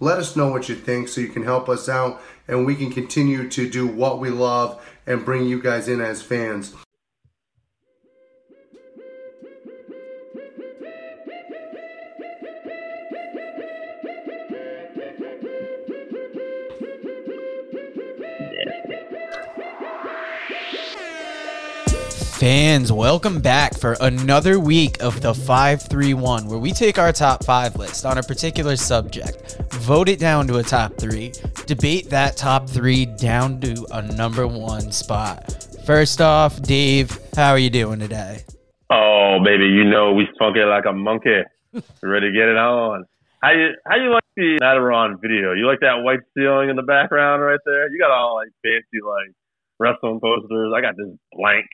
let us know what you think so you can help us out and we can continue to do what we love and bring you guys in as fans. Fans, welcome back for another week of the 531, where we take our top five list on a particular subject, vote it down to a top three, debate that top three down to a number one spot. First off, Dave, how are you doing today? Oh, baby, you know we spunk it like a monkey. Ready to get it on. How you how you like the Matterhorn video? You like that white ceiling in the background right there? You got all like fancy like wrestling posters. I got this blank,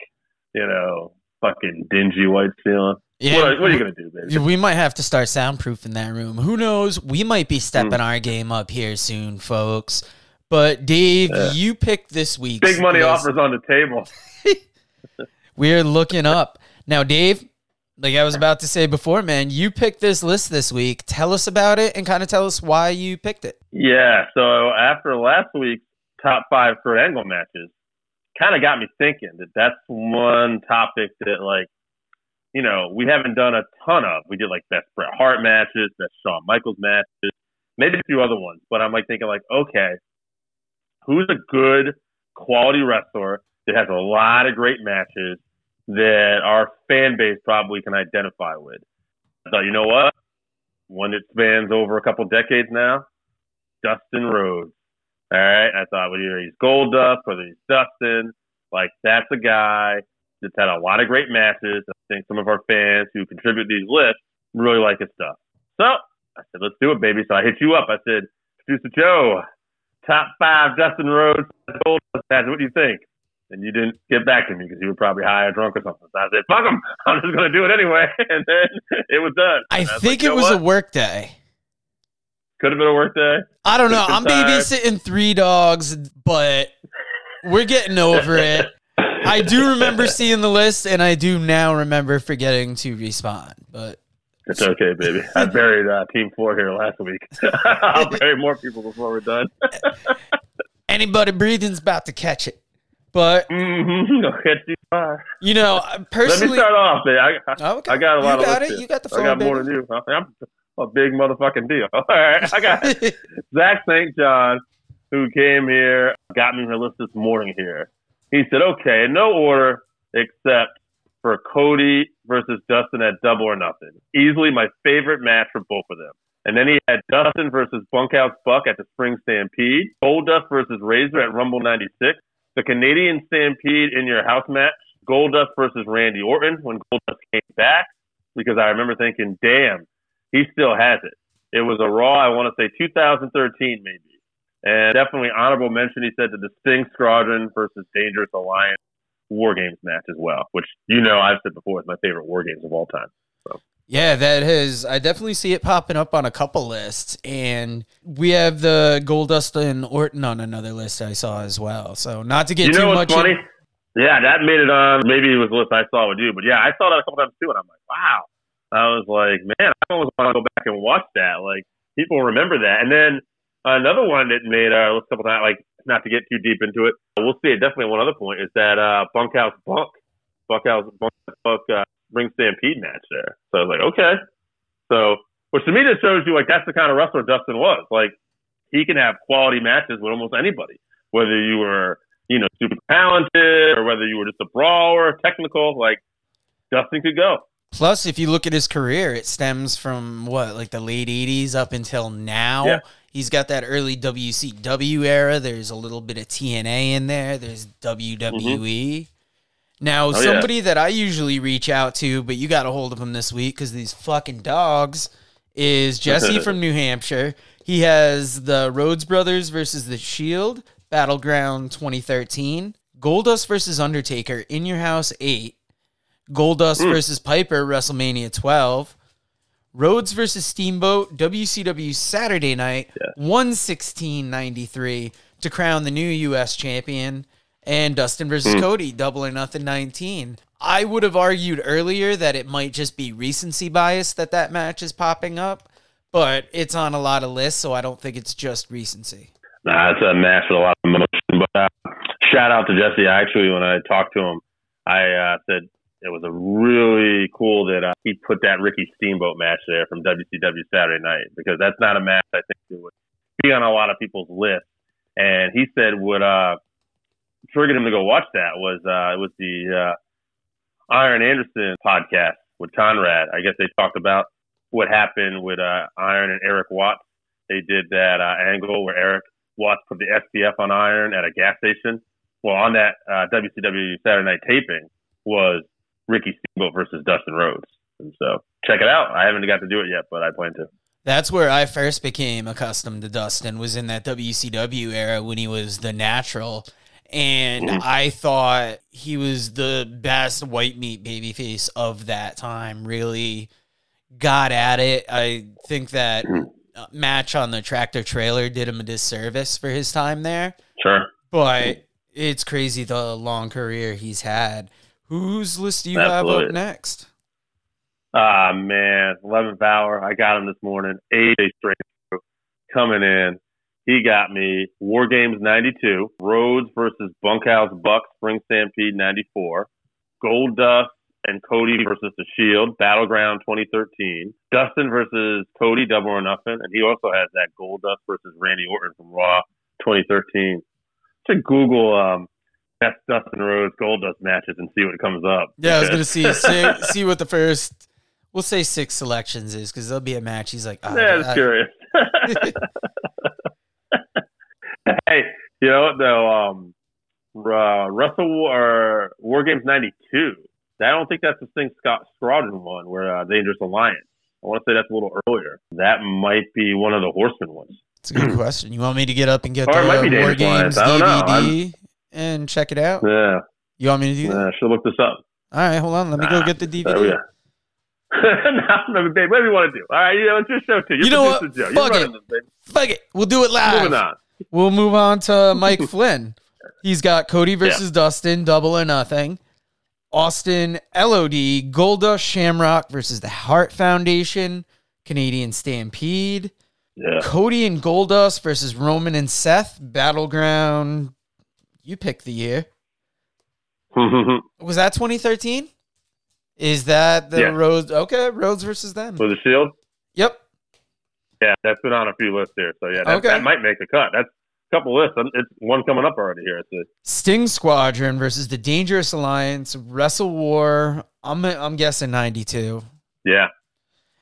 you know, fucking dingy white ceiling. What, what are you gonna do, baby? We might have to start soundproofing that room. Who knows? We might be stepping hmm. our game up here soon, folks. But Dave, Yeah. you picked this week. Big money offers on the table. We're looking up. Now, Dave, like I was about to say before, man, you picked this list this week. Tell us about it and kind of tell us why you picked it. Yeah. So after last week's top five Kurt Angle matches, kind of got me thinking that that's one topic that like, you know, we haven't done a ton of. We did like best Bret Hart matches, best Shawn Michaels matches, maybe a few other ones. But I'm like thinking like, okay, who's a good quality wrestler that has a lot of great matches that our fan base probably can identify with? I thought, you know what? One that spans over a couple decades now, Dustin Rhodes. All right. I thought whether he's Gold Dust, whether he's Dustin, like that's a guy that's had a lot of great matches. I think some of our fans who contribute these lists really like his stuff. So I said, let's do it, baby. So I hit you up. I said, producer Joe, top five Dustin Rhodes Gold. What do you think? And you didn't get back to me because you were probably high or drunk or something. So I said, fuck him. I'm just going to do it anyway. And then it was done. I And was think like, you it know was a work day. Could have been a work day. I don't know. I'm tired. babysitting three dogs, but we're getting over it. I do remember seeing the list, and I do now remember forgetting to respond. But It's okay, baby. I buried uh, Team Four here last week. I'll bury more people before we're done. anybody breathing's about to catch it. But Mm-hmm. You know, Let me personally, start off, man. I, I, Okay. I got a lot You got lists it. here. You got the phone. I got more than you. I'm a big motherfucking deal. All right, I got Zach St. John, who came here, got me her list this morning here. He said, okay, no order except for Cody versus Dustin at Double or Nothing. Easily my favorite match for both of them. And then he had Dustin versus Bunkhouse Buck at the Spring Stampede, Goldust versus Razor at Rumble 96, the Canadian Stampede in your house match, Goldust versus Randy Orton when Goldust came back, because I remember thinking, damn, he still has it. It was a Raw, I want to say 2013 maybe. And definitely honorable mention, he said, to the Sting Squadron versus Dangerous Alliance War Games match as well, which you know I've said before is my favorite War Games of all time. So. Yeah, that is. I definitely see it popping up on a couple lists, and we have the Goldust and Orton on another list I saw as well. So not to get you too know much. what's funny? in- Yeah, that made it on. Maybe it was the list I saw with you, but yeah, I saw that a couple times too, and I'm like, wow. I was like, man, I almost want to go back and watch that. Like, people remember that. And then another one that made our list a couple times, like, not to get too deep into it, we'll see definitely one other point is that uh, bunkhouse bunk, bunkhouse bunk, bunk uh, ring stampede match there. So I was like, okay. So, which to me just shows you like that's the kind of wrestler Dustin was. Like, he can have quality matches with almost anybody, whether you were you know, super talented or whether you were just a brawler, technical, like Dustin could go. Plus, if you look at his career, it stems from what, like the late 80s up until now. Yeah. He's got that early WCW era. There's a little bit of TNA in there. There's WWE. Mm-hmm. Now, Oh, yeah. somebody that I usually reach out to, but you got a hold of him this week because these fucking dogs, is Jesse from New Hampshire. He has the Rhodes Brothers versus the Shield, Battleground 2013, Goldust versus Undertaker, In Your House 8, Goldust hmm. versus Piper, WrestleMania 12, Rhodes versus Steamboat, WCW Saturday Night, 116.93 to crown the new U.S. champion, and Dustin versus Cody, Double or Nothing 19. I would have argued earlier that it might just be recency bias that that match is popping up, but it's on a lot of lists, so I don't think it's just recency. Nah, it's a match with a lot of emotion. But uh, shout out to Jesse. Actually, when I talked to him, I uh, said it was a really cool that uh, he put that Ricky Steamboat match there from WCW Saturday Night because that's not a match I think would be on a lot of people's list. And he said what uh, triggered him to go watch that was uh, it was the uh, Arn Anderson podcast with Conrad. I guess they talked about what happened with uh, Arn and Erik Watts. They did that uh, angle where Erik Watts put the STF on Arn at a gas station. Well, on that uh, WCW Saturday Night taping was Ricky Steamboat versus Dustin Rhodes. And so check it out. I haven't got to do it yet, but I plan to. That's where I first became accustomed to Dustin was in that WCW era when he was the natural. And I thought he was the best white meat babyface of that time. Really got at it. I think that uh, match on the tractor trailer did him a disservice for his time there. Sure. But it's crazy the long career he's had. Whose list do you have up next? Ah, man. 11th hour. I got him this morning. AJ Stranger coming in. He got me War Games 92, Rhodes versus Bunkhouse Bucks, Spring Stampede 94, Gold Dust and Cody versus The Shield, Battleground 2013, Dustin versus Cody, Double or Nothing, and he also has that Gold Dust versus Randy Orton from Raw 2013. To Google um, best Dustin Rhodes Gold Dust matches and see what comes up. Yeah, I was gonna see see, see what the first we'll say six selections is because there'll be a match. He's like, oh, Yeah, I was I- curious. hey, you know what though? Um, uh, Russell or War Games '92. I don't think that's the thing Scott Scrodden one, where uh, Dangerous Alliance. I want to say that's a little earlier. That might be one of the Horseman ones. It's a good question. You want me to get up and get Or the might be War Dangerous Alliance. Games I don't know. DVD and check it out? Yeah, You want me to do that? yeah I should look this up. All right, hold on. Let me go get the DVD. Oh yeah. no, babe, whatever you want to do. All right, you know, it's your show too. You're You know what? Joe. Fuck it. this. Fuck it. We'll do it live. Moving on. We'll move on to Mike Flynn. He's got Cody versus Dustin, double or nothing. Austin LOD, Goldust Shamrock versus the Hart Foundation, Canadian Stampede. Yeah. Cody and Goldust versus Roman and Seth, Battleground. You pick the year. Mm-hmm. Was that 2013? Is that the Yeah. Rhodes? Okay, Rhodes versus them. With the Shield. Yep. Yeah, that's been on a few lists here. So yeah, that, Okay. that might make the cut. That's a couple lists. It's one coming up already here. Sting Squadron versus the Dangerous Alliance, Wrestle War. I'm I'm guessing 92. yeah.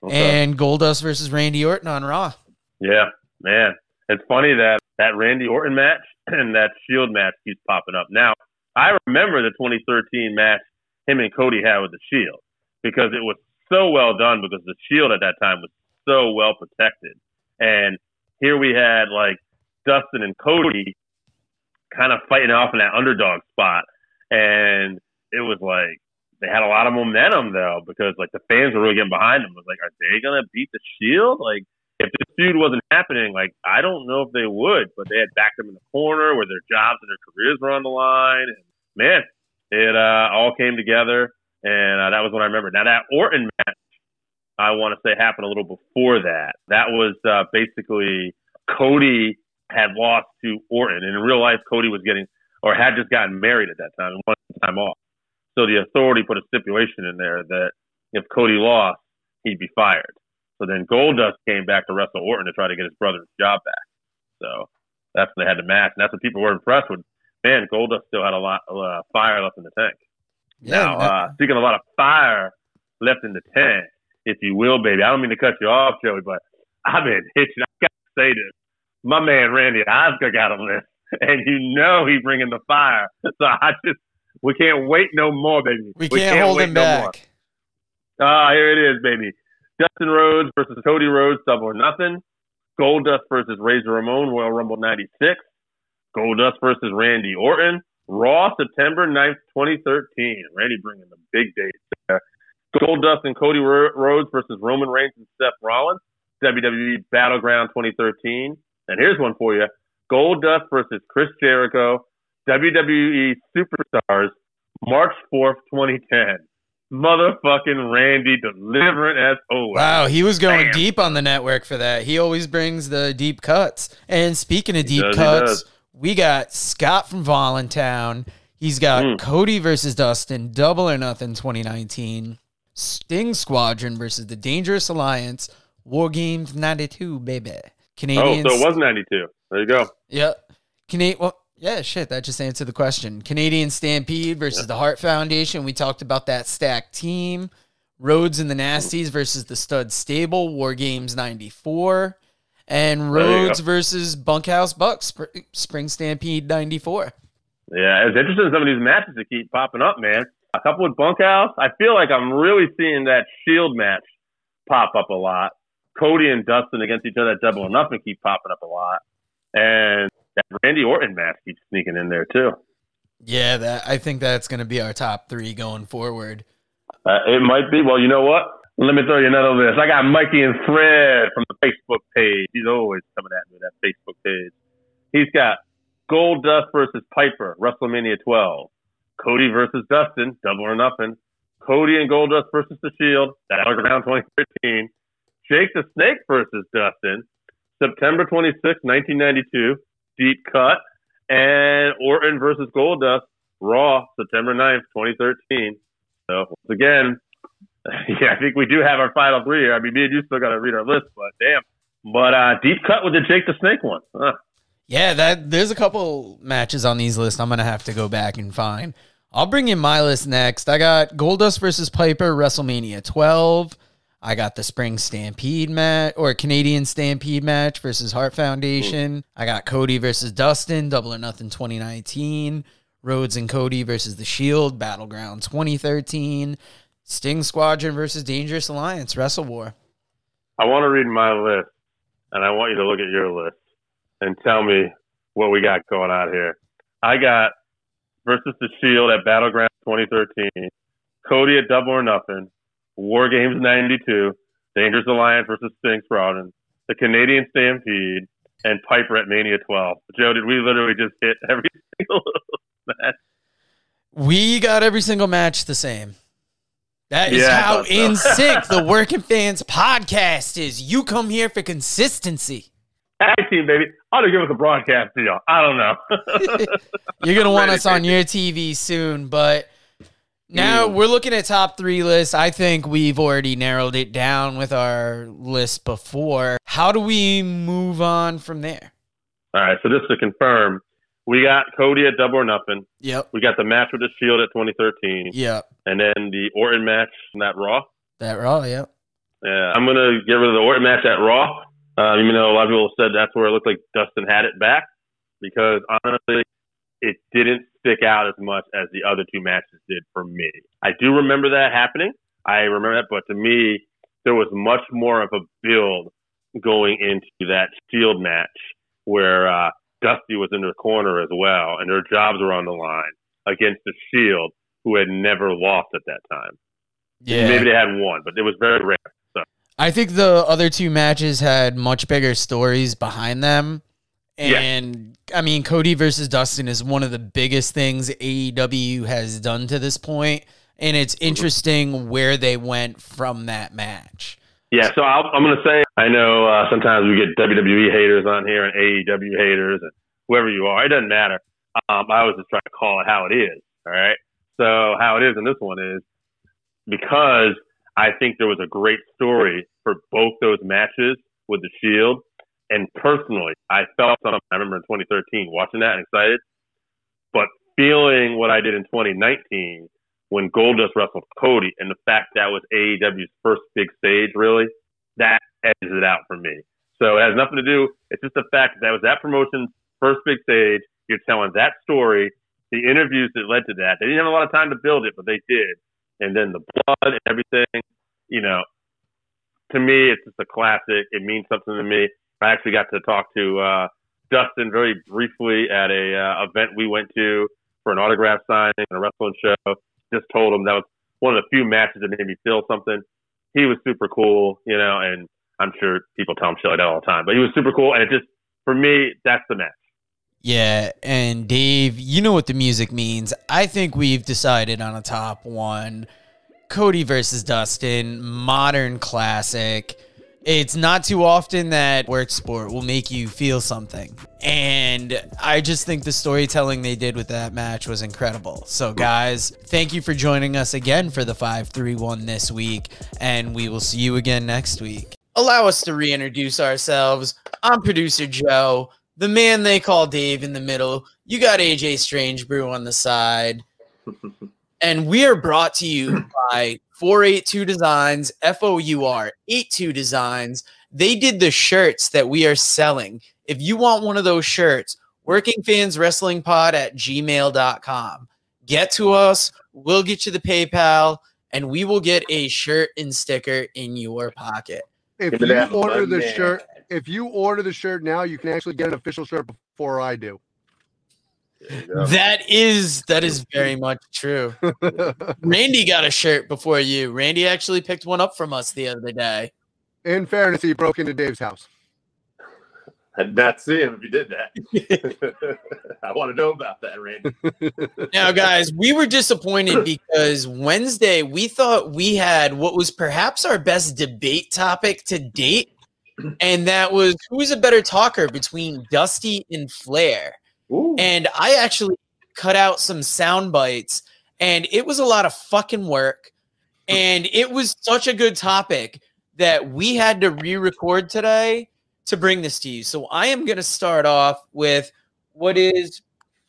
Okay. And Goldust versus Randy Orton on Raw. yeah, man. It's funny that that Randy Orton match and that Shield match keeps popping up. Now, I remember the 2013 match him and Cody had with the Shield because it was so well done because the Shield at that time was so well protected. And here we had like Dustin and Cody kind of fighting off in that underdog spot. And it was like they had a lot of momentum though, because like the fans were really getting behind them. It was like, are they gonna beat the Shield? Like if this feud wasn't happening, like I don't know if they would, but they had backed them in the corner where their jobs and their careers were on the line. And man, It uh, all came together, and uh, that was when I remember. Now that Orton match, I want to say happened a little before that. That was uh, basically Cody had lost to Orton, and in real life, Cody was getting or had just gotten married at that time and wanted time off. So the authority put a stipulation in there that if Cody lost, he'd be fired. So then Goldust came back to wrestle Orton to try to get his brother's job back. So that's when they had the match, and that's what people were impressed with. Man, Goldust still had a lot of uh, fire left in the tank. Yeah, now, that- uh, speaking of a lot of fire left in the tank, if you will, baby. I don't mean to cut you off, Joey, but I've been hitching. I got to say this. My man Randy Oscar got on this, and you know he's bringing the fire. So I just, we can't wait no more, baby. we can't, hold wait him no more. back. Ah, here it is, baby. Dustin Rhodes versus Cody Rhodes, double or nothing. Goldust versus Razor Ramon, Royal Rumble 96. Goldust versus Randy Orton, Raw, September 9th, 2013. Randy bringing the big dates there. Goldust and Cody Rhodes versus Roman Reigns and Seth Rollins, WWE Battleground 2013. And here's one for you. Goldust versus Chris Jericho, WWE Superstars, March 4th, 2010 motherfucking Randy delivering as always. Wow, he was going Bam. deep on the network for that. He always brings the deep cuts. And speaking of deep does, cuts, we got Scott from Voluntown. He's got Mm. Cody versus Dustin, Double or Nothing 2019. Sting Squadron versus the Dangerous Alliance, War Games 92, baby. Oh, so it was 92. There you go. Yep. Canadian. Well, yeah, shit. That just answered the question. Canadian Stampede versus the Hart Foundation. We talked about that stacked team. Rhodes and the Nasties versus the Stud Stable. War Games '94. And Rhodes versus Bunkhouse Bucks. Spr- Spring Stampede '94. Yeah, it's interesting some of these matches that keep popping up, man. A couple with Bunkhouse. I feel like I'm really seeing that Shield match pop up a lot. Cody and Dustin against each other at Double or Nothing keep popping up a lot, and that Randy Orton match keeps sneaking in there too. Yeah, that I think that's going to be our top three going forward. Uh, it might be. Well, you know what? Let me throw you another list. I got Mikey and Fred from the Facebook page. He's always coming at me with that Facebook page. He's got Gold Dust versus Piper, WrestleMania 12. Cody versus Dustin, Double or Nothing. Cody and Goldust versus The Shield, Battleground 2013. Jake the Snake versus Dustin, September 26, 1992, Deep Cut. And Orton versus Goldust, Raw, September 9th, 2013. So, once again, yeah, I think we do have our final three here. I mean, me and you still got to read our list, but damn. But uh, Deep Cut with the Jake the Snake one. Huh. Yeah, that there's a couple matches on these lists I'm gonna have to go back and find. I'll bring in my list next. I got Goldust versus Piper, WrestleMania 12. I got the Spring Stampede match or Canadian Stampede match versus Hart Foundation. I got Cody versus Dustin, Double or Nothing 2019. Rhodes and Cody versus The Shield, Battleground 2013. Sting Squadron versus Dangerous Alliance, Wrestle War. I want to read my list, and I want you to look at your list and tell me what we got going on here. I got versus the Shield at Battleground 2013, Cody at Double or Nothing, War Games 92, Dangerous Alliance versus Sting Squadron, the Canadian Stampede, and Piper at Mania 12. Joe, did we literally just hit every single match? We got every single match the same. That is Yeah, how so. in sync the Working Fans podcast is. You come here for consistency. Tag team, baby. Ought to give us a broadcast deal. I don't know. You're gonna want us on your TV soon, but now we're looking at top three lists. I think we've already narrowed it down with our list before. How do we move on from there? All right, so just to confirm, we got Cody at Double or Nothing. Yep. We got the match with the Shield at 2013, Yep. and then the Orton match from that Raw. That raw, yep. Yeah, I'm gonna get rid of the Orton match at Raw. Um, even though a lot of people said that's where it looked like Dustin had it back, because honestly, it didn't stick out as much as the other two matches did for me. I do remember that happening. I remember that, but to me, there was much more of a build going into that Shield match where uh, Dusty was in the corner as well, and their jobs were on the line against the Shield, who had never lost at that time. Yeah. Maybe they had one, but it was very rare. So I think the other two matches had much bigger stories behind them. Yeah. And I mean, Cody versus Dustin is one of the biggest things AEW has done to this point, and it's interesting where they went from that match. Yeah, so i am going to say I know uh, sometimes we get WWE haters on here and AEW haters and whoever you are. It doesn't matter. Um, I always just try to call it how it is. All right. So how it is in this one is because I think there was a great story for both those matches with the Shield. And personally, I felt something. I remember in 2013 watching that and excited, but feeling what I did in 2019 when Goldust wrestled Cody and the fact that was AEW's first big stage, really, that edges it out for me. So it has nothing to do. It's just the fact that, that was that promotion's first big stage. You're telling that story, the interviews that led to that. They didn't have a lot of time to build it, but they did. And then the blood and everything, you know, to me, it's just a classic. It means something to me. I actually got to talk to uh, Dustin very briefly at a uh, event we went to for an autograph signing and a wrestling show. Just told him that was one of the few matches that made me feel something. He was super cool, you know, and I'm sure people tell him shit like that all the time, but he was super cool. And it just, for me, that's the match. Yeah, and Dave, you know what the music means. I think we've decided on a top one. Cody versus Dustin, modern classic it's not too often that work sport will make you feel something. And I just think the storytelling they did with that match was incredible. So, guys, thank you for joining us again for the 531 this week, and we will see you again next week. Allow us to reintroduce ourselves. I'm producer Joe, the man they call Dave in the middle. You got AJ Strange Brew on the side. and we are brought to you by 482 Designs, F O U R 82 Designs. They did the shirts that we are selling. If you want one of those shirts, working fans wrestling pod at gmail.com. Get to us. We'll get you the PayPal and we will get a shirt and sticker in your pocket. If you order the shirt, if you order the shirt now, you can actually get an official shirt before I do. That is that is very much true. Randy got a shirt before you. Randy actually picked one up from us the other day. In fairness, he broke into Dave's house. I did not see him if he did that. I want to know about that, Randy. now, guys, we were disappointed because Wednesday we thought we had what was perhaps our best debate topic to date, and that was who is a better talker between Dusty and Flair. Ooh. And I actually cut out some sound bites, and it was a lot of fucking work. Hmm. And it was such a good topic that we had to re record today to bring this to you. So I am going to start off with what is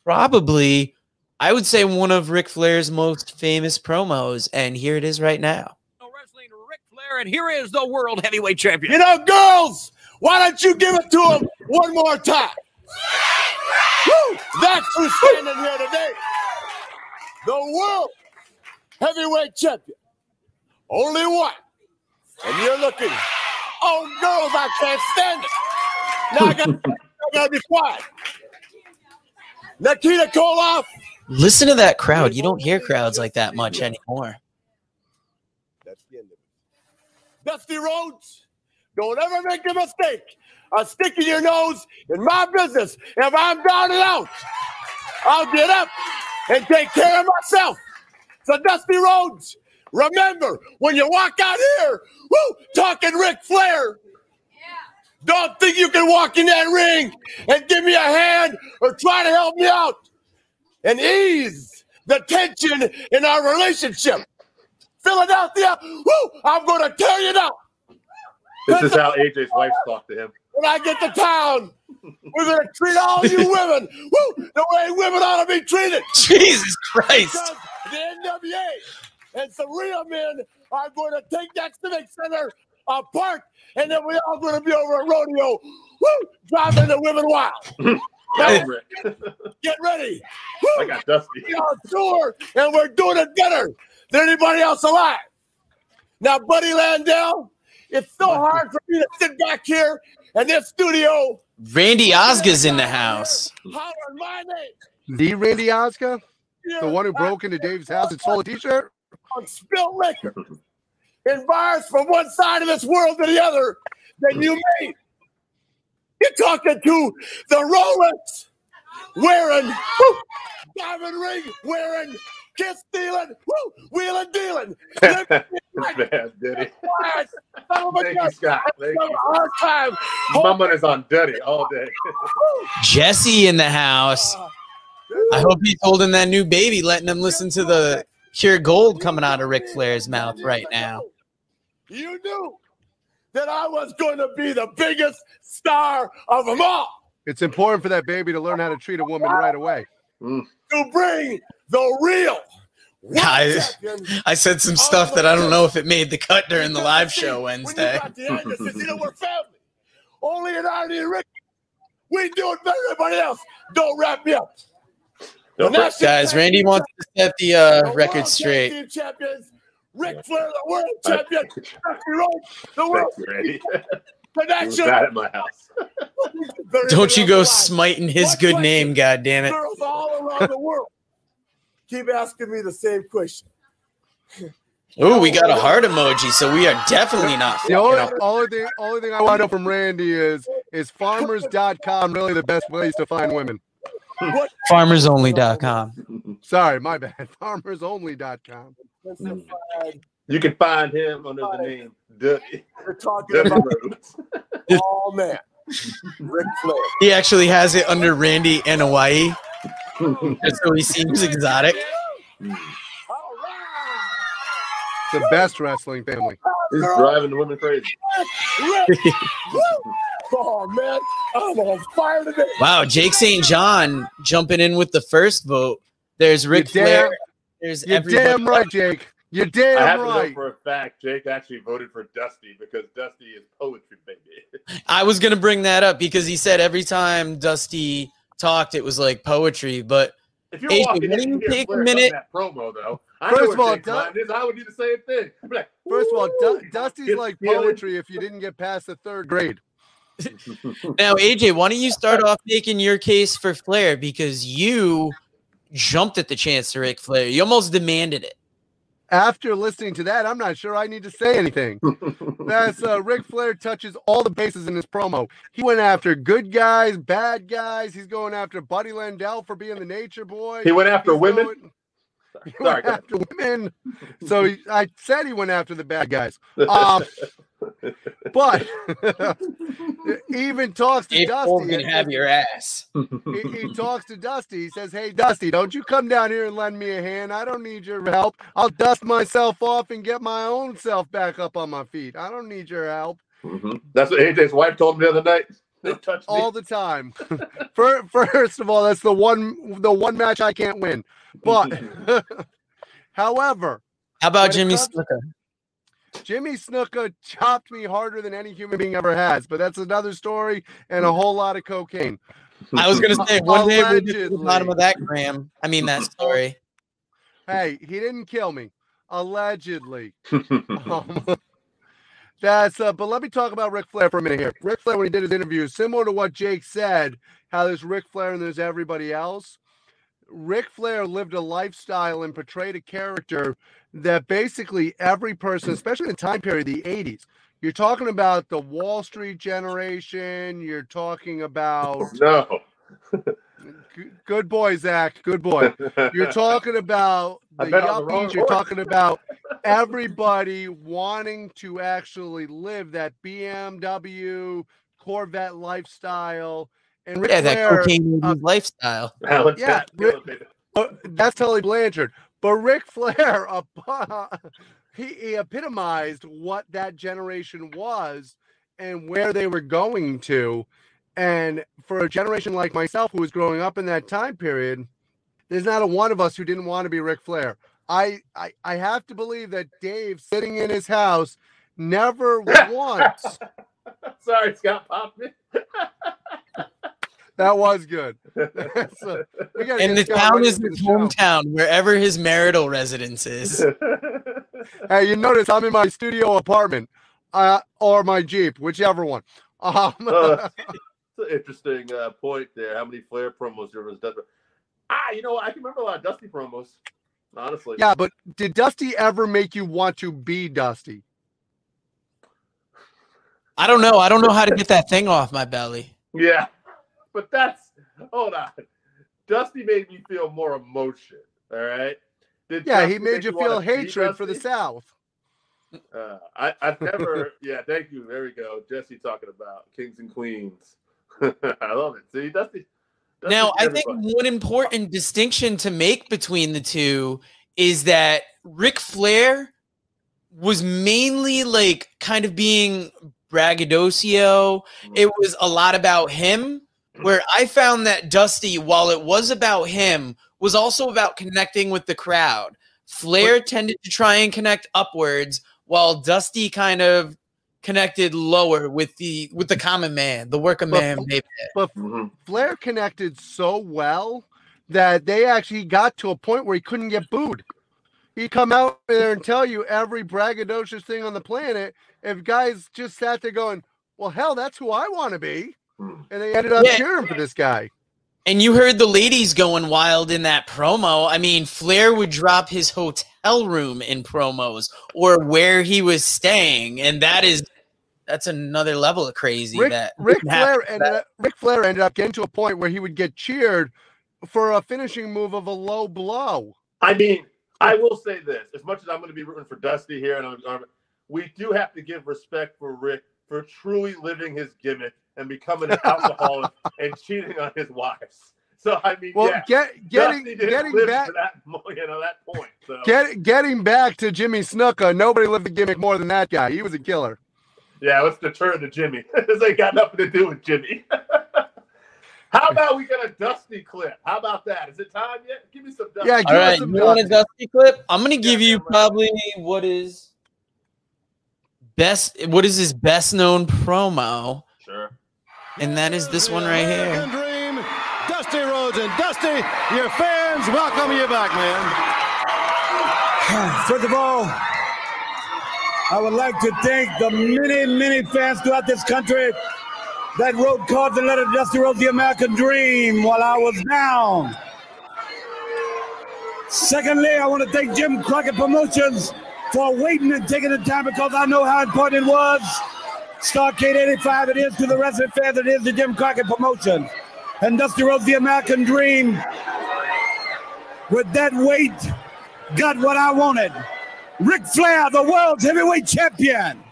probably, I would say, one of Ric Flair's most famous promos. And here it is right now. Wrestling Ric Flair, and here is the world heavyweight champion. You know, girls, why don't you give it to him one more time? Woo! That's who's standing here today. The world heavyweight champion. Only one. And you're looking. Oh, girls, I can't stand it. Now I gotta, I gotta be quiet. Nikita Koloff. Listen to that crowd. You don't hear crowds like that much anymore. That's the end of it. Dusty Rhodes, don't ever make a mistake a stick in your nose in my business. If I'm down and out, I'll get up and take care of myself. So, Dusty Rhodes, remember when you walk out here, woo, talking Ric Flair, don't think you can walk in that ring and give me a hand or try to help me out and ease the tension in our relationship. Philadelphia, woo, I'm going to tell you now. This is how AJ's wife talked to him when I get to town. We're gonna treat all you women woo, the way women ought to be treated. Jesus Christ! Because the NWA and some real men are going to take that civic center apart, and then we're all going to be over at rodeo, woo, driving the women wild. get ready. Woo. I got dusty. We're on tour, and we're doing it better than anybody else alive. Now, Buddy Landel, it's so hard for me to sit back here in this studio. Randy Osgood's in the house. Hollering my name. The Randy Osgood? The one who broke into Dave's house and stole a t-shirt? On spilled liquor in bars from one side of this world to the other that you made. You're talking to the Rolex wearing, woo, diamond ring wearing, kiss stealing, woo, wheeling dealing. Man, Diddy. Oh my Thank you, Scott. Thank Have you. hard time. My money's on Diddy all day. Jesse in the house. Ah. I hope he's holding that new baby, letting him listen to the pure gold coming out of Ric Flair's mouth right now. You knew that I was going to be the biggest star of them all. It's important for that baby to learn how to treat a woman right away. To bring the real. World I- I said some stuff that I don't know if it made the cut during the live show Wednesday. got the Andersons, you know we're family. Only an Arnie and Rick. We do it better than everybody else. Don't wrap me up. Don't The national Guys, Randy champion- wants to set the the uh, record straight. team champions. Ric Flair, the world champion. Dusty Rhodes, the world. Thanks, Randy. The He was national. bad at my house. Don't you go smiting his good name, God damn it. Girls all around the world keep asking me the same question. Oh, we got a heart emoji, so we are definitely not The fucking only, up. only thing only thing I want to know from Randy is is farmers.com really the best place to find women? FarmersOnly.com. Sorry, my bad. Farmersonly.com. You can find him under the name Diddy. We're talking Diddy about Rhodes. all man. Ric Flair. He actually has it under Randy and Hawaii, just so he seems exotic. The best wrestling family. He's driving the women crazy. Oh man, I'm on fire today. Wow, Jake St. John jumping in with the first vote. There's Rick You're Flair. damn- There's You're everybody. damn right, Jake. You're damn right. I damn have to know for a fact Jake actually voted for Dusty because Dusty is poetry, baby. I was gonna bring that up because he said every time Dusty talked, it was like poetry. But If you're Hey, walking why in you hear take a minute- That promo though. I First of all, Jake's Du- is. I would do the same thing. Like, First of all, Du- Dusty's Get like feeling. poetry if you didn't get past the third grade. now, AJ, why don't you start off making your case for Flair because you jumped at the chance to Ric Flair. You almost demanded it. After listening to that, I'm not sure I need to say anything. That's uh, Ric Flair touches all the bases in his promo. He went after good guys, bad guys. He's going after Buddy Landel for being the nature boy. He went after He's women. going- he Sorry, went after women. So he, I said he went after the bad guys. Um, but even talks to Dave Cole's Dusty. gonna have your ass. he, he talks to Dusty. He says, "Hey, Dusty, don't you come down here and lend me a hand. I don't need your help. I'll dust myself off and get my own self back up on my feet. I don't need your help Mhm. That's what AJ's wife told me the other night. They touched all the time." Fir- First of all, that's the one the one match I can't win. But however, How about Jimmy comes- Snuka? Jimmy Snuka chopped me harder than any human being ever has. But that's another story and a whole lot of cocaine. I was gonna say one day we'll get to the bottom of that, Graham. I mean that story. Hey, he didn't kill me. Allegedly. Um, that's uh, but let me talk about Ric Flair for a minute here. Ric Flair, when he did his interview, similar to what Jake said, how there's Ric Flair and there's everybody else. Ric Flair lived a lifestyle and portrayed a character that basically every person, especially in the time period, the 80s, you're talking about the Wall Street generation, you're talking about no. Good boy, Zach, good boy. You're talking about the yuppies. You're talking about everybody wanting to actually live that BMW Corvette lifestyle. And Ric Yeah, that Flair, cocaine uh, Alan Yeah, Rick- uh, that's Tully Blanchard. But Ric Flair, uh, he, he epitomized what that generation was and where they were going to. And for a generation like myself who was growing up in that time period, there's not a one of us who didn't want to be Ric Flair. I, I, I have to believe that Dave, sitting in his house, never once. Sorry, Scott popped me. That was good. That's, we gotta And the town is his the show. hometown, wherever his marital residence is. Hey, you notice I'm in my studio apartment, uh, or my Jeep, whichever one. Um, Uh, It's an interesting uh, point there. How many Flair promos there was done? Ah, you know? I can remember a lot of Dusty promos. Honestly. yeah, but did Dusty ever make you want to be Dusty? I don't know. I don't know how to get that thing off my belly. Yeah. But that's hold on. Dusty made me feel more emotion. All right. Did Yeah, Dusty he made you feel hatred for the South. Uh, I, I've never. yeah, thank you. There we go. Jesse talking about kings and queens. I love it. See, Dusty. Dusty's Now, I think everybody. one important distinction to make between the two is that Ric Flair was mainly like kind of being braggadocio. It was a lot about him. Where I found that Dusty, while it was about him, was also about connecting with the crowd. Flair tended to try and connect upwards, while Dusty kind of connected lower with the with the common man, the working But- man, baby. But Mhm. Flair connected so well that they actually got to a point where he couldn't get booed. He'd come out there and tell you every braggadocious thing on the planet. If guys just sat there going, "Well, hell, that's who I want to be,". And they ended up Yeah. cheering for this guy. And you heard the ladies going wild in that promo. I mean, Flair would drop his hotel room in promos or where he was staying, and that is that's another level of crazy. Rick, that Rick Flair ended up, Ric Flair ended up getting to a point where he would get cheered for a finishing move of a low blow. I mean, I will say this: as much as I'm going to be rooting for Dusty here, and I'm, I'm- we do have to give respect for Rick for truly living his gimmick and becoming an alcoholic and cheating on his wives. So I mean, Well, yeah, get getting didn't getting live back to that, you know, that point. So get, getting back to Jimmy Snuka. Nobody lived the gimmick more than that guy. He was a killer. yeah, let's deter to Jimmy. this ain't got nothing to do with Jimmy. How about we get a Dusty clip? How about that? Is it time yet? Give me some Dusty. Yeah, All give us right, some you want a Dusty. dusty clip? I'm gonna give Yeah, you yeah, right. probably what is best. What is his best known promo? Sure. And that is this one right here. American Dream, Dusty Rhodes and Dusty, your fans welcome you back, man. First of all, I would like to thank the many, many fans throughout this country that wrote cards and letters to Dusty Rhodes, the American Dream, while I was down. Secondly, I want to thank Jim Crockett Promotions for waiting and taking the time because I know how important it was. Starcade 85 it is to the wrestling fans, it is to Jim Crockett Promotions. And Dusty Rhodes, the American Dream, with that weight, got what I wanted. Ric Flair, the world's heavyweight champion.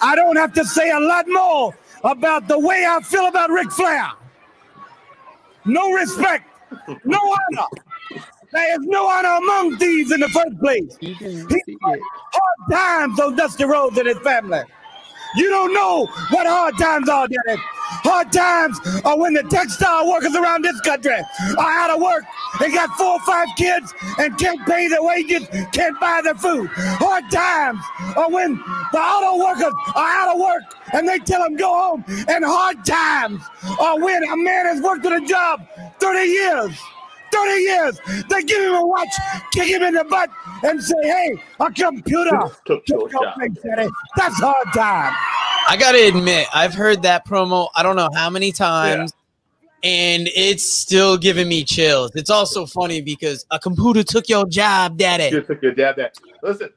I don't have to say a lot more about the way I feel about Ric Flair. No respect, no honor. There is no honor among thieves in the first place. He didn't He see it. hard times on Dusty Rhodes and his family. You don't know what hard times are, Daddy. Hard times are when the textile workers around this country are out of work They got four or five kids and can't pay their wages, can't buy their food. Hard times are when the auto workers are out of work and they tell them go home. And hard times are when a man has worked at a job 30 years. 30 years. They give him a watch, kick him in the butt, and say, hey, a computer Took took your your job. Daddy. That's hard time. I gotta admit, I've heard that promo I don't know how many times, and it's still giving me chills. It's also funny because a computer took your job, daddy. You took your dad back. Listen,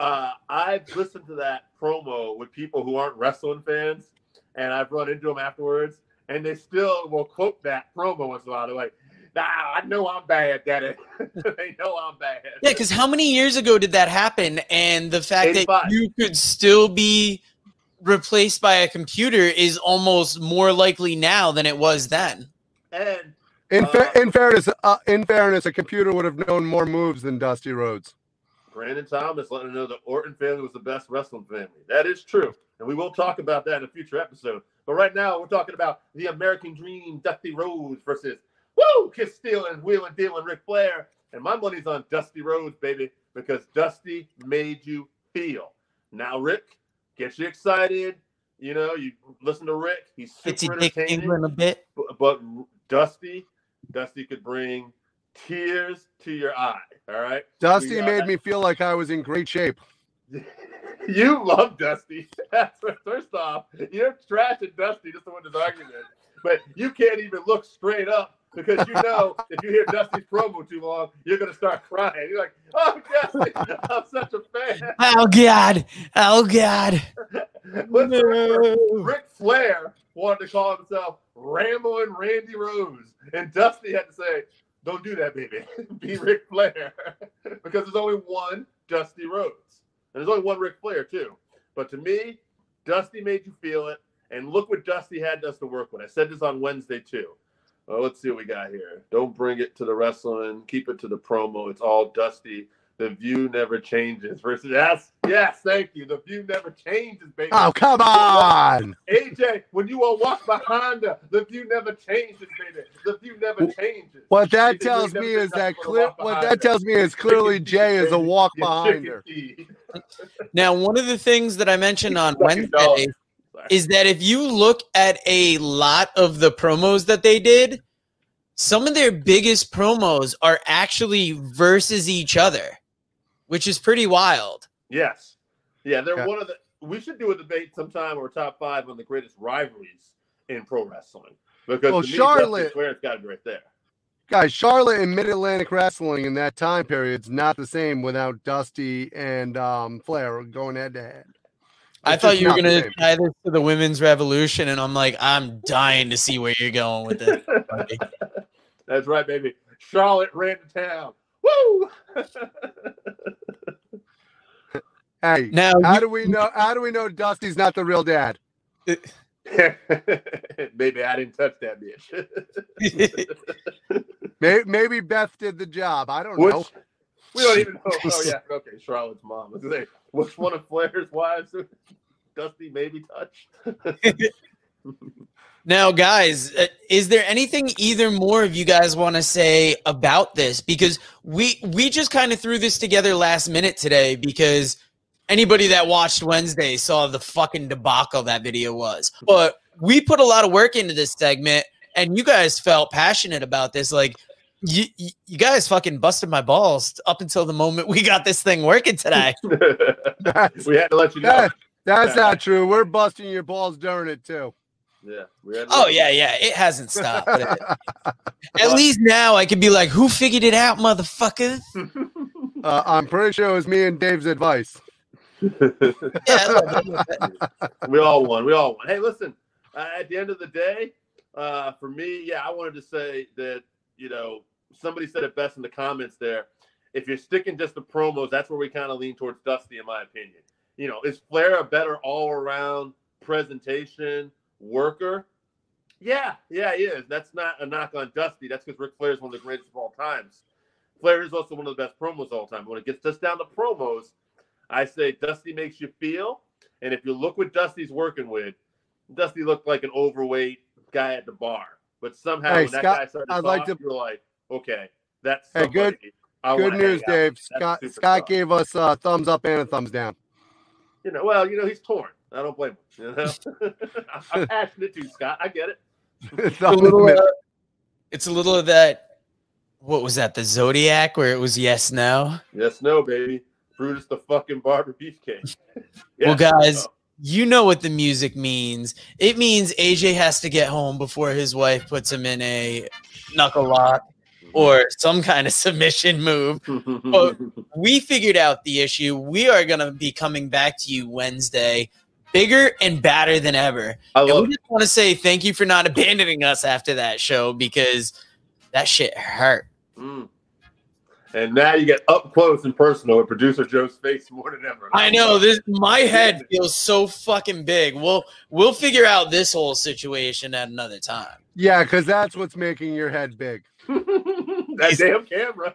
uh, I've listened to that promo with people who aren't wrestling fans, and I've run into them afterwards, and they still will quote that promo once in a while. They're like, "Nah, I know I'm bad, Daddy. they know I'm bad." Yeah, because how many years ago did that happen? And the fact 85. that you could still be replaced by a computer is almost more likely now than it was then. and In, fa- Uh, in fairness, uh, in fairness, a computer would have known more moves than Dusty Rhodes. Brandon Thomas letting us know the Orton family was the best wrestling family. That is true. And we will talk about that in a future episode. But right now, we're talking about the American Dream, Dusty Rhodes versus Woo, Kiss Steel and Wheel and Deal and Ric Flair. And my money's on Dusty Rhodes, baby, because Dusty made you feel. Now, Rick, gets you excited. You know, you listen to Rick. He's super dick entertaining. tingling a bit. But, but Dusty, Dusty could bring tears to your eye. All right. Dusty We, uh, made me feel like I was in great shape. you love Dusty. First off, you're trashing Dusty just to win this argument. But you can't even look straight up because you know if you hear Dusty's promo too long, you're gonna start crying. You're like, oh Dusty, I'm such a fan. Oh God! Oh God! Let's Ric Flair wanted to call himself Rambling Randy Rose, and Dusty had to say, "Don't do that, baby. Be Ric Flair," because there's only one Dusty Rhodes, and there's only one Ric Flair too. But to me, Dusty made you feel it, and look what Dusty had us to work with. I said this on Wednesday too. Oh, let's see what we got here. Don't bring it to the wrestling. Keep it to the promo. It's all Dusty. The view never changes. Versus yes, yes, thank you. The view never changes, baby. Oh, come on. AJ, when you will walk behind her, the view never changes, baby. The view never changes. What that AJ, tells me is that known clear. What that her. tells me is clearly Jay is a walk You behind her. Now, one of the things that I mentioned on Fucking dog. Wednesday is that if you look at a lot of the promos that they did, some of their biggest promos are actually versus each other, which is pretty wild. Yes. Yeah, they're Yeah. one of the. We should do a debate sometime or top five on the greatest rivalries in pro wrestling because Well, to me, Charlotte- Dusty Flair's got to be right there. Guys, Charlotte and Mid Atlantic Wrestling in that time period is not the same without Dusty and um, Flair going head to head. I thought you were gonna tie this to the women's revolution, and I'm like, I'm dying to see where you're going with this. That's right, baby. Charlotte ran to town. Woo! Hey, Now, how you- do we know? How do we know Dusty's not the real dad? Maybe I didn't touch that bitch. Maybe, maybe Beth did the job. I don't Which, know. We don't even know. Oh yeah, okay, Charlotte's mom. Let's Which one of Flair's wives Dusty maybe touched? Now, guys, uh, is there anything either more of you guys want to say about this? Because we we just kind of threw this together last minute today because anybody that watched Wednesday saw the fucking debacle that video was. But we put a lot of work into this segment, and you guys felt passionate about this. Like you you you guys fucking busted my balls up until the moment we got this thing working today. That's, we had to let you know. that- that's not true. We're busting your balls during it too. Yeah. We had to Oh let yeah, yeah, it hasn't stopped. it- At least now I can be like, "Who figured it out, motherfucker?" Uh, I'm pretty sure it was me and Dave's advice. Yeah, we all won. We all won. Hey, listen. Uh, at the end of the day, uh, for me, yeah, I wanted to say that you know somebody said it best in the comments there. If you're sticking just to promos, that's where we kind of lean towards Dusty, in my opinion. You know, is Flair a better all-around presentation worker? Yeah, yeah, he is. That's not a knock on Dusty. That's because Ric Flair is one of the greatest of all times. Flair is also one of the best promos of all time. When it gets just down to promos, I say Dusty makes you feel. And if you look what Dusty's working with, Dusty looked like an overweight guy at the bar. But somehow Hey, when that guy started to I'd talk, like to- you're like, okay, that's Hey, good- I Good news, Dave. Scott Scott superstar. gave us a thumbs up and a thumbs down. You know, well, you know, he's torn. I don't blame him. You know, I'm passionate too, Scott. I get it. it's, a Thumb in the little, uh, it's a little of that. What was that? The Zodiac, where it was yes, no. Yes, no, baby. Brutus the fucking barber beefcake. Well, guys, no. you know what the music means. It means AJ has to get home before his wife puts him in a knuckle lock or some kind of submission move. Oh, we figured out the issue. We are going to be coming back to you Wednesday, bigger and badder than ever. I And we just want to say thank you for not abandoning us after that show because that shit hurt. Mm. And now you get up close and personal with producer Joe's face more than ever. I know this. My head feels so fucking big. We'll we'll figure out this whole situation at another time. Yeah, because that's what's making your head big. that damn camera.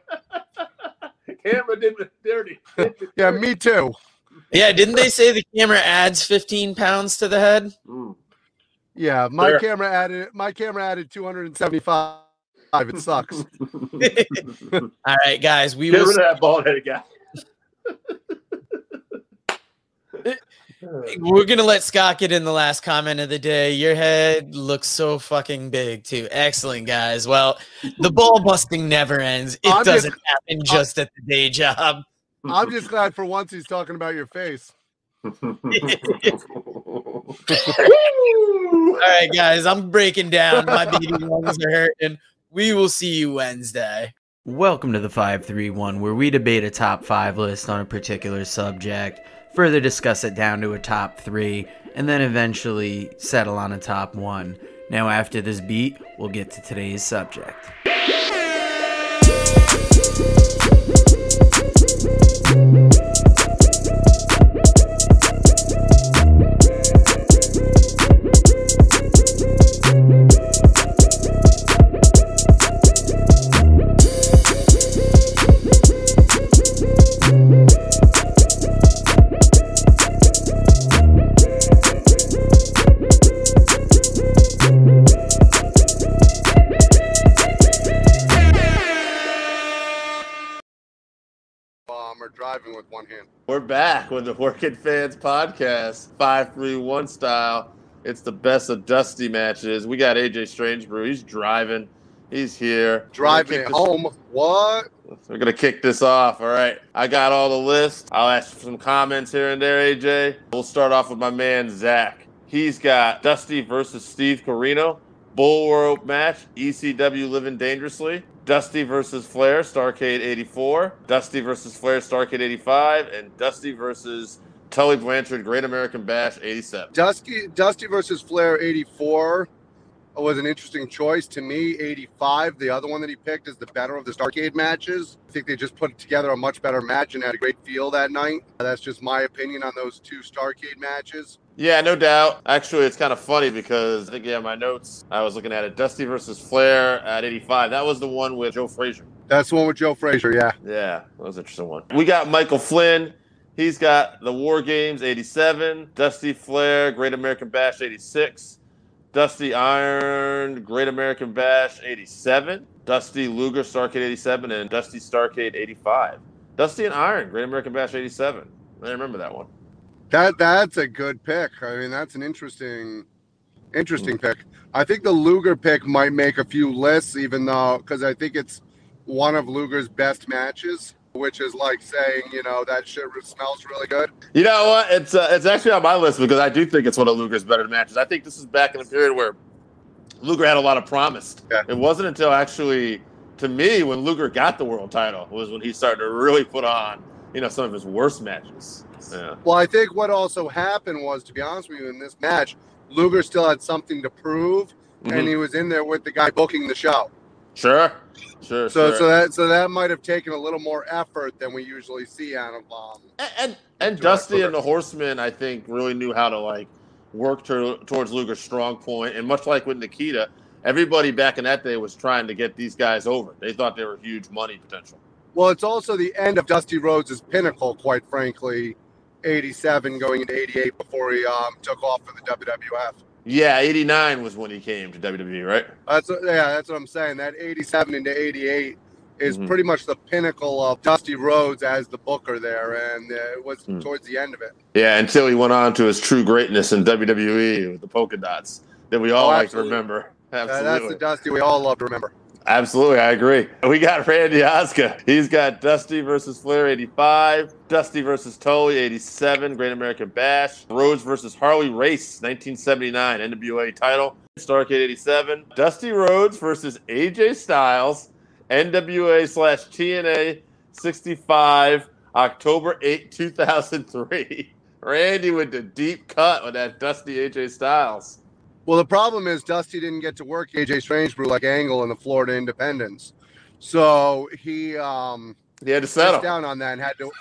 camera did me dirty. Yeah, me too. Yeah, didn't they say the camera adds 15 pounds to the head? Mm. Yeah, my Fair. camera added my camera added 275. It sucks. All right, guys, we Get will. rid of that bald headed guy. We're gonna let Scott get in the last comment of the day. Your head looks so fucking big too. Excellent, guys. Well, the ball busting never ends. It I'm doesn't happen just at the day job. I'm just glad for once he's talking about your face. All right, guys, I'm breaking down. My baby lungs are hurting. We will see you Wednesday. Welcome to the 531, where we debate a top five list on a particular subject. Further discuss it down to a top three, and then eventually settle on a top one. Now, after this beat, we'll get to today's subject. Driving with one hand. We're back with the Working Fans Podcast, 531 style. It's the best of Dusty matches. We got AJ Strangebrew. He's driving. He's here. Driving We're it gonna home. What? We're going to kick this off. All right. I got all the lists. I'll ask for some comments here and there, AJ. We'll start off with my man, Zach. He's got Dusty versus Steve Corino. Bull rope match, ECW Living Dangerously. Dusty versus Flair, Starcade 84. Dusty versus Flair, Starcade 85. And Dusty versus Tully Blanchard, Great American Bash 87. Dusty Dusty versus Flair 84 was an interesting choice to me. 85, the other one that he picked, is the better of the Starcade matches. I think they just put together a much better match and had a great feel that night. That's just my opinion on those two Starcade matches. Yeah, no doubt. Actually, it's kind of funny because I think, yeah, my notes, I was looking at it. Dusty versus Flair at 85. That was the one with Joe Frazier. That's the one with Joe Frazier, yeah. Yeah, that was an interesting one. We got Michael Flynn. He's got the War Games 87, Dusty Flair, Great American Bash 86, Dusty Iron, Great American Bash 87, Dusty Luger, Starcade 87, and Dusty Starcade 85. Dusty and Iron, Great American Bash 87. I remember that one. That that's a good pick. I mean, that's an interesting, interesting pick. I think the Luger pick might make a few lists, even though because I think it's one of Luger's best matches, which is like saying you know that shit smells really good. You know what? It's uh, it's actually on my list because I do think it's one of Luger's better matches. I think this is back in a period where Luger had a lot of promise. Yeah. It wasn't until actually, to me, when Luger got the world title was when he started to really put on, you know, some of his worst matches. Yeah. Well, I think what also happened was, to be honest with you, in this match, Luger still had something to prove, Mhm. and he was in there with the guy booking the show. Sure. Sure. So, sure. so that so that might have taken a little more effort than we usually see out of um. and and, and Dusty and the Horsemen, I think, really knew how to like work to, towards Luger's strong point. And much like with Nikita, everybody back in that day was trying to get these guys over. They thought they were huge money potential. Well, it's also the end of Dusty Rhodes' pinnacle, quite frankly. 87 going into 88 before he um, took off for the WWF. Yeah, '89 was when he came to WWE, right? That's yeah, that's what I'm saying. That 87 into 88 is Mhm. pretty much the pinnacle of Dusty Rhodes as the booker there, and uh, it was Hmm. towards the end of it. Yeah, until he went on to his true greatness in WWE with the polka dots that we all Oh, like absolutely. to remember. Uh, Absolutely. that's the Dusty we all love to remember. Absolutely, I agree. We got Randy Oscar. He's got Dusty versus Flair 85, Dusty versus Tully 87, Great American Bash, Rhodes versus Harley Race 1979, NWA title, Starcade 87, Dusty Rhodes versus AJ Styles, NWA slash TNA 65, October 8, 2003. Randy with the deep cut with that Dusty AJ Styles. Well, the problem is Dusty didn't get to work AJ Strangebrew like Angle in the Florida Independence, so he um He had to settle. down on that and had to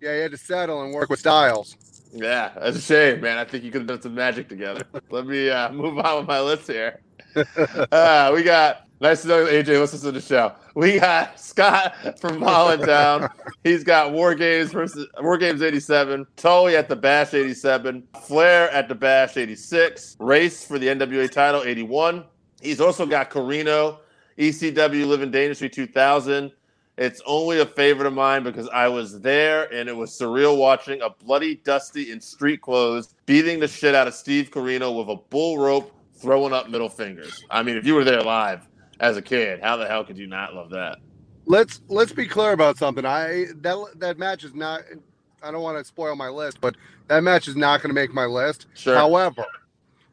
yeah he had to settle and work with Styles. Yeah, that's a shame, man. I think you could have done some magic together. Let me uh, move on with my list here. Uh, we got nice to know AJ listens to the show. We got Scott from Voluntown. He's got War Games versus War Games 87, Tully at the Bash 87, Flair at the Bash 86, Race for the NWA title 81. He's also got Corino, ECW Living Dangerously 2000. It's only a favorite of mine because I was there and it was surreal watching a bloody Dusty in street clothes beating the shit out of Steve Corino with a bull rope throwing up middle fingers. I mean, if you were there live as a kid, how the hell could you not love that? Let's let's be clear about something. I that that match is not. I don't want to spoil my list, but that match is not going to make my list. Sure. However,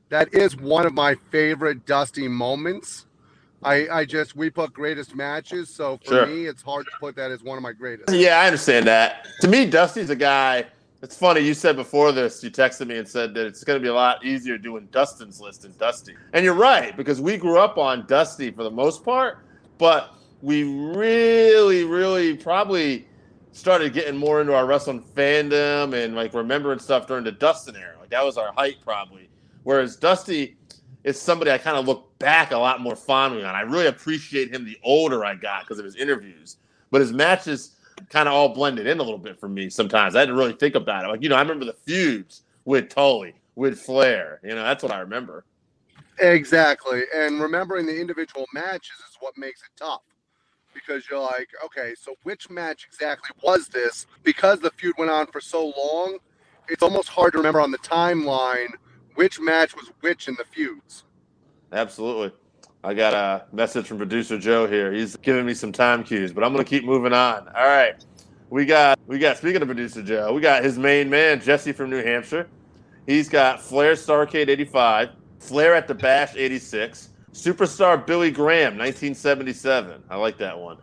that is one of my favorite Dusty moments. I I just we put greatest matches, so for Sure. me it's hard to put that as one of my greatest. Yeah, I understand that. To me, Dusty's a guy It's funny. You said before this, you texted me and said that it's going to be a lot easier doing Dustin's list than Dusty. And you're right, because we grew up on Dusty for the most part, but we really, really probably started getting more into our wrestling fandom and like remembering stuff during the Dustin era. Like that was our height, probably. Whereas Dusty is somebody I kind of look back a lot more fondly on. I really appreciate him the older I got because of his interviews, but his matches kind of all blended in a little bit for me sometimes. I didn't really think about it. Like, you know, I remember the feuds with Tully, with Flair. You know, that's what I remember. Exactly. And remembering the individual matches is what makes it tough. Because you're like, okay, so which match exactly was this? Because the feud went on for so long, it's almost hard to remember on the timeline which match was which in the feuds. Absolutely. I got a message from producer Joe here. He's giving me some time cues, but I'm to keep moving on. All right. We got we got speaking of producer Joe, we got his main man Jesse from New Hampshire. He's got Flair Starcade 85, Flair at the Bash 86, Superstar Billy Graham 1977. I like that one.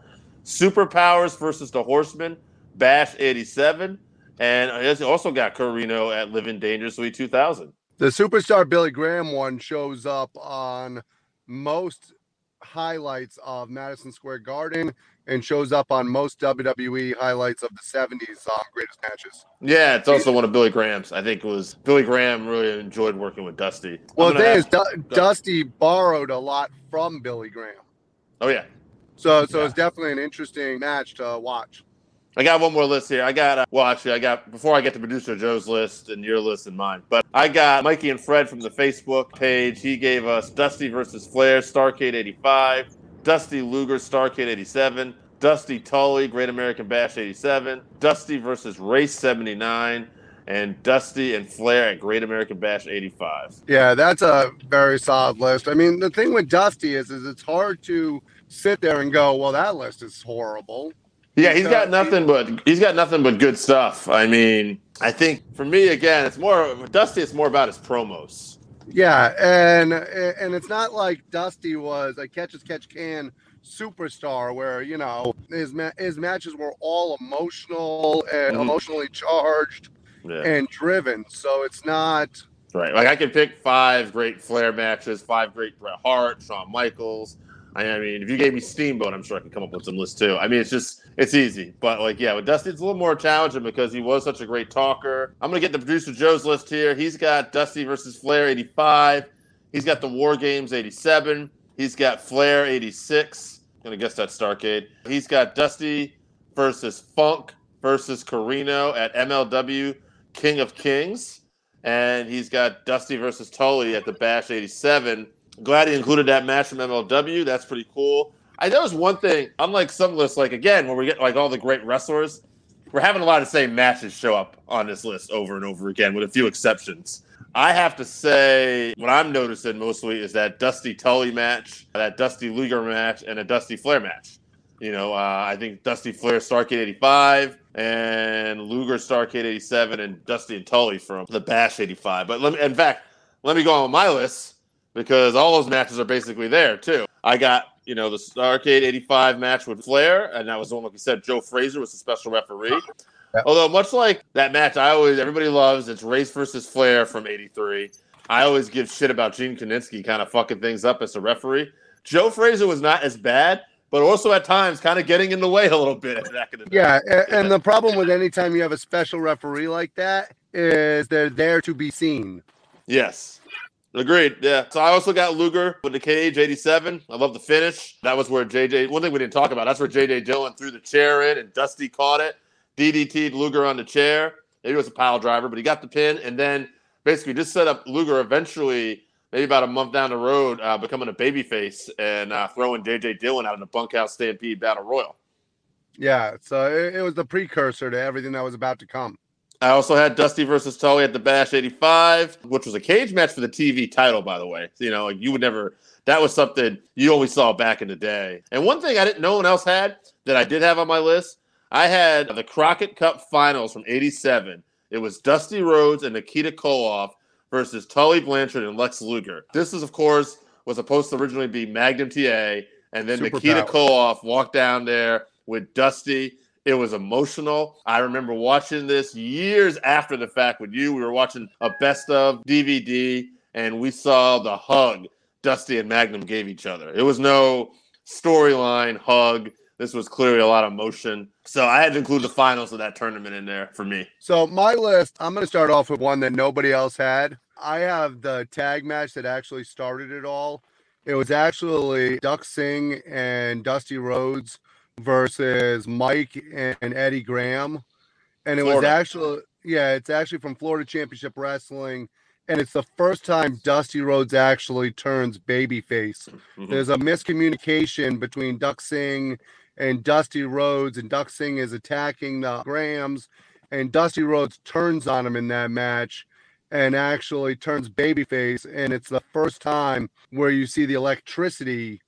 Superpowers versus the Horsemen Bash 87, and he also got Corino at Living Dangerously 2000. The superstar Billy Graham one shows up on most highlights of Madison Square Garden and shows up on most WWE highlights of the 70s um, greatest matches. Yeah, it's also one of Billy Graham's. I think it was Billy Graham really enjoyed working with Dusty. Well, the thing is, Dusty borrowed a lot from Billy Graham. oh yeah, So, so Yeah. it's definitely an interesting match to watch. I got one more list here. I got, uh, well, actually, I got, before I get to producer Joe's list and your list and mine, but I got Mikey and Fred from the Facebook page. He gave us Dusty versus Flair, Starcade 85, Dusty Luger, Starcade 87, Dusty Tully, Great American Bash 87, Dusty versus Race 79, and Dusty and Flair at Great American Bash 85. Yeah, that's a very solid list. I mean, the thing with Dusty is, is it's hard to sit there and go, well, that list is horrible. Yeah, he's got nothing but he's got nothing but good stuff. I mean, I think for me again, it's more Dusty. It's more about his promos. Yeah, and and it's not like Dusty was a catch as catch can superstar where you know his ma- his matches were all emotional and Mhm. emotionally charged Yeah, and driven. So it's not. right. Like I could pick five great Flair matches, five great Bret Hart, Shawn Michaels. I mean, if you gave me Steamboat, I'm sure I could come up with some lists too. I mean, it's just it's easy. But like, yeah, with Dusty, it's a little more challenging because he was such a great talker. I'm gonna get the producer Joe's list here. He's got Dusty versus Flair 85. He's got the War Games 87. He's got Flair 86. gonna guess that's Starcade. He's got Dusty versus Funk versus Corino at MLW King of Kings. And he's got Dusty versus Tully at the Bash 87. Glad he included that match from MLW. That's pretty cool. I noticed one thing, unlike some lists, like again, when we get like all the great wrestlers, we're having a lot of same matches show up on this list over and over again, with a few exceptions. I have to say, what I'm noticing mostly is that Dusty Tully match, that Dusty Luger match, and a Dusty Flair match. You know, uh, I think Dusty Flair Starcade 85 and Luger Starcade 87 and Dusty and Tully from the Bash 85. But let me, in fact, let me go on my list because all those matches are basically there too. I got, you know, the Starcade 85 match with Flair, and that was the one, like we said, Joe Frazier was the special referee. Although, much like that match, I always, everybody loves it's Race versus Flair from 83. I always give shit about Gene Kiniski kind of fucking things up as a referee. Joe Frazier was not as bad, but also at times kind of getting in the way a little bit back in the day. Yeah, and, and the problem with any time you have a special referee like that is they're there to be seen. Yes. Agreed. Yeah. So I also got Luger with the cage 87. I love the finish. That was where JJ, one thing we didn't talk about, that's where JJ Dillon threw the chair in and Dusty caught it. DDT'd Luger on the chair. Maybe it was a pile driver, but he got the pin and then basically just set up Luger eventually, maybe about a month down the road, uh, becoming a babyface and uh, throwing JJ Dillon out in the bunkhouse stampede battle royal. Yeah, so it, it was the precursor to everything that was about to come. I also had Dusty versus Tully at the Bash 85, which was a cage match for the TV title, by the way. You know, like you would never, that was something you always saw back in the day. And one thing I didn't, no one else had that I did have on my list, I had the Crockett Cup finals from 87. It was Dusty Rhodes and Nikita Koloff versus Tully Blanchard and Lex Luger. This is, of course, was supposed to originally be Magnum TA, and then Super Nikita power. Koloff walked down there with Dusty It was emotional. I remember watching this years after the fact with you. We were watching a best of DVD and we saw the hug Dusty and Magnum gave each other. It was no storyline hug. This was clearly a lot of emotion. So I had to include the finals of that tournament in there for me. So my list, I'm going to start off with one that nobody else had. I have the tag match that actually started it all. It was actually Pak Song and Dusty Rhodes versus Mike and Eddie Graham. And it was actually, yeah, it's actually from Florida Championship Wrestling. And it's the first time Dusty Rhodes actually turns babyface. Mhm. There's a miscommunication between Pak Song and Dusty Rhodes, and Pak Song is attacking the Grahams, and Dusty Rhodes turns on him in that match and actually turns babyface. And it's the first time where you see the electricity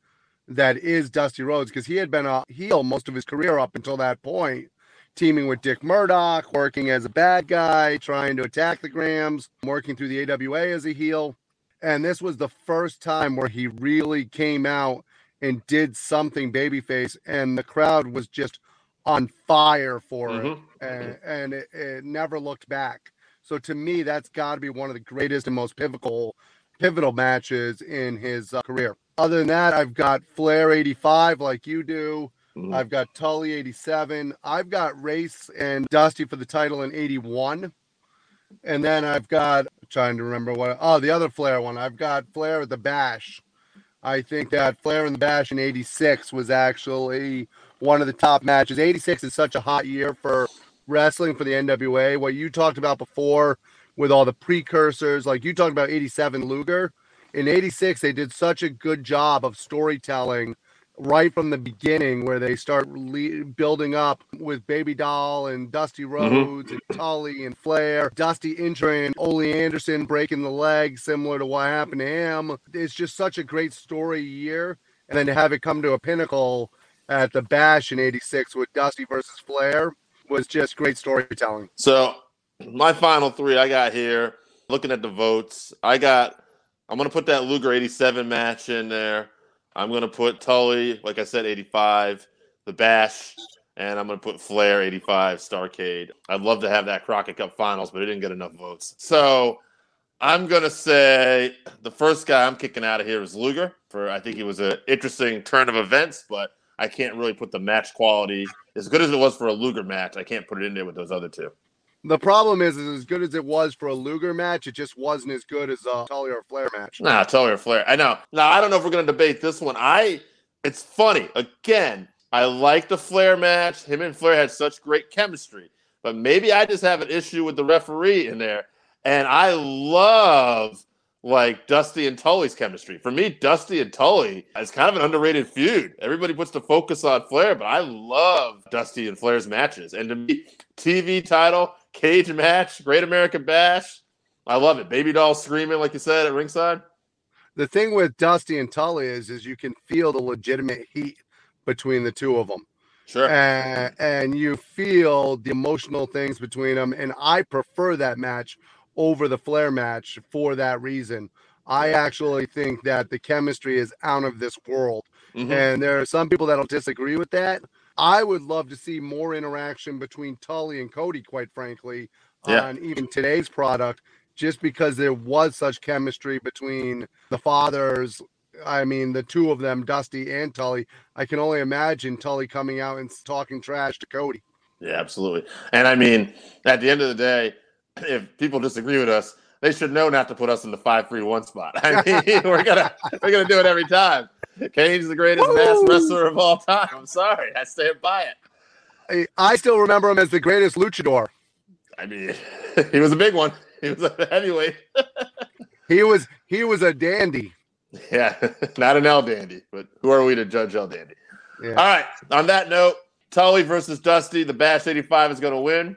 that is Dusty Rhodes because he had been a heel most of his career up until that point, teaming with Dick Murdoch, working as a bad guy, trying to attack the Grahams, working through the AWA as a heel. And this was the first time where he really came out and did something babyface, and the crowd was just on fire for it Mhm. and, and it, it never looked back. So to me, that's got to be one of the greatest and most pivotal pivotal matches in his uh, career. Other than that, I've got Flair 85 like you do. Mhm. I've got Tully 87. I've got Race and Dusty for the title in 81. And then I've got trying to remember what oh the other Flair one. I've got Flair at the Bash. I think that Flair and the Bash in 86 was actually one of the top matches. 86 is such a hot year for wrestling for the NWA. What you talked about before with all the precursors, like you talked about 87 Luger. In 86, they did such a good job of storytelling right from the beginning where they start le- building up with Baby Doll and Dusty mm-hmm. Rhodes and Tully and Flair, Dusty injuring Ole Anderson breaking the leg, similar to what happened to him. It's just such a great story year. And then to have it come to a pinnacle at the Bash in 86 with Dusty versus Flair was just great storytelling. So my final three I got here, looking at the votes, I got I'm gonna put that Luger 87 match in there. I'm gonna put Tully, like I said, 85, the Bash, and I'm gonna put Flair 85, Starcade. I'd love to have that Crockett Cup finals, but it didn't get enough votes. So I'm gonna say the first guy I'm kicking out of here is Luger. For I think he was an interesting turn of events, but I can't really put the match quality as good as it was for a Luger match. I can't put it in there with those other two. The problem is, is as good as it was for a Luger match, it just wasn't as good as a Tully or Flair match. Nah, Tully or Flair. I know. Now I don't know if we're gonna debate this one. I it's funny. Again, I like the Flair match. Him and Flair had such great chemistry. But maybe I just have an issue with the referee in there. And I love like Dusty and Tully's chemistry. For me, Dusty and Tully is kind of an underrated feud. Everybody puts the focus on Flair, but I love Dusty and Flair's matches. And to me, TV title, cage match, Great American Bash. I love it. Baby doll screaming, like you said, at ringside. The thing with Dusty and Tully is, is you can feel the legitimate heat between the two of them. Sure. and, and you feel the emotional things between them. And I prefer that match over the Flair match for that reason. I actually think that the chemistry is out of this world. Mhm. And there are some people that'll disagree with that. I would love to see more interaction between Tully and Cody, quite frankly, Yeah. on even today's product, just because there was such chemistry between the fathers. I mean, the two of them, Dusty and Tully. I can only imagine Tully coming out and talking trash to Cody. Yeah, absolutely. And I mean, at the end of the day, if people disagree with us, they should know not to put us in the five three one spot. I mean, we're gonna we're gonna do it every time. Kane's the greatest mass wrestler of all time. I'm sorry, I stand by it. I, I still remember him as the greatest luchador. I mean, he was a big one. He was a heavyweight. He was he was a dandy. Yeah, not an El Dandy, but who are we to judge El Dandy? Yeah. All right. On that note, Tully versus Dusty. The Bash 85 is going to win.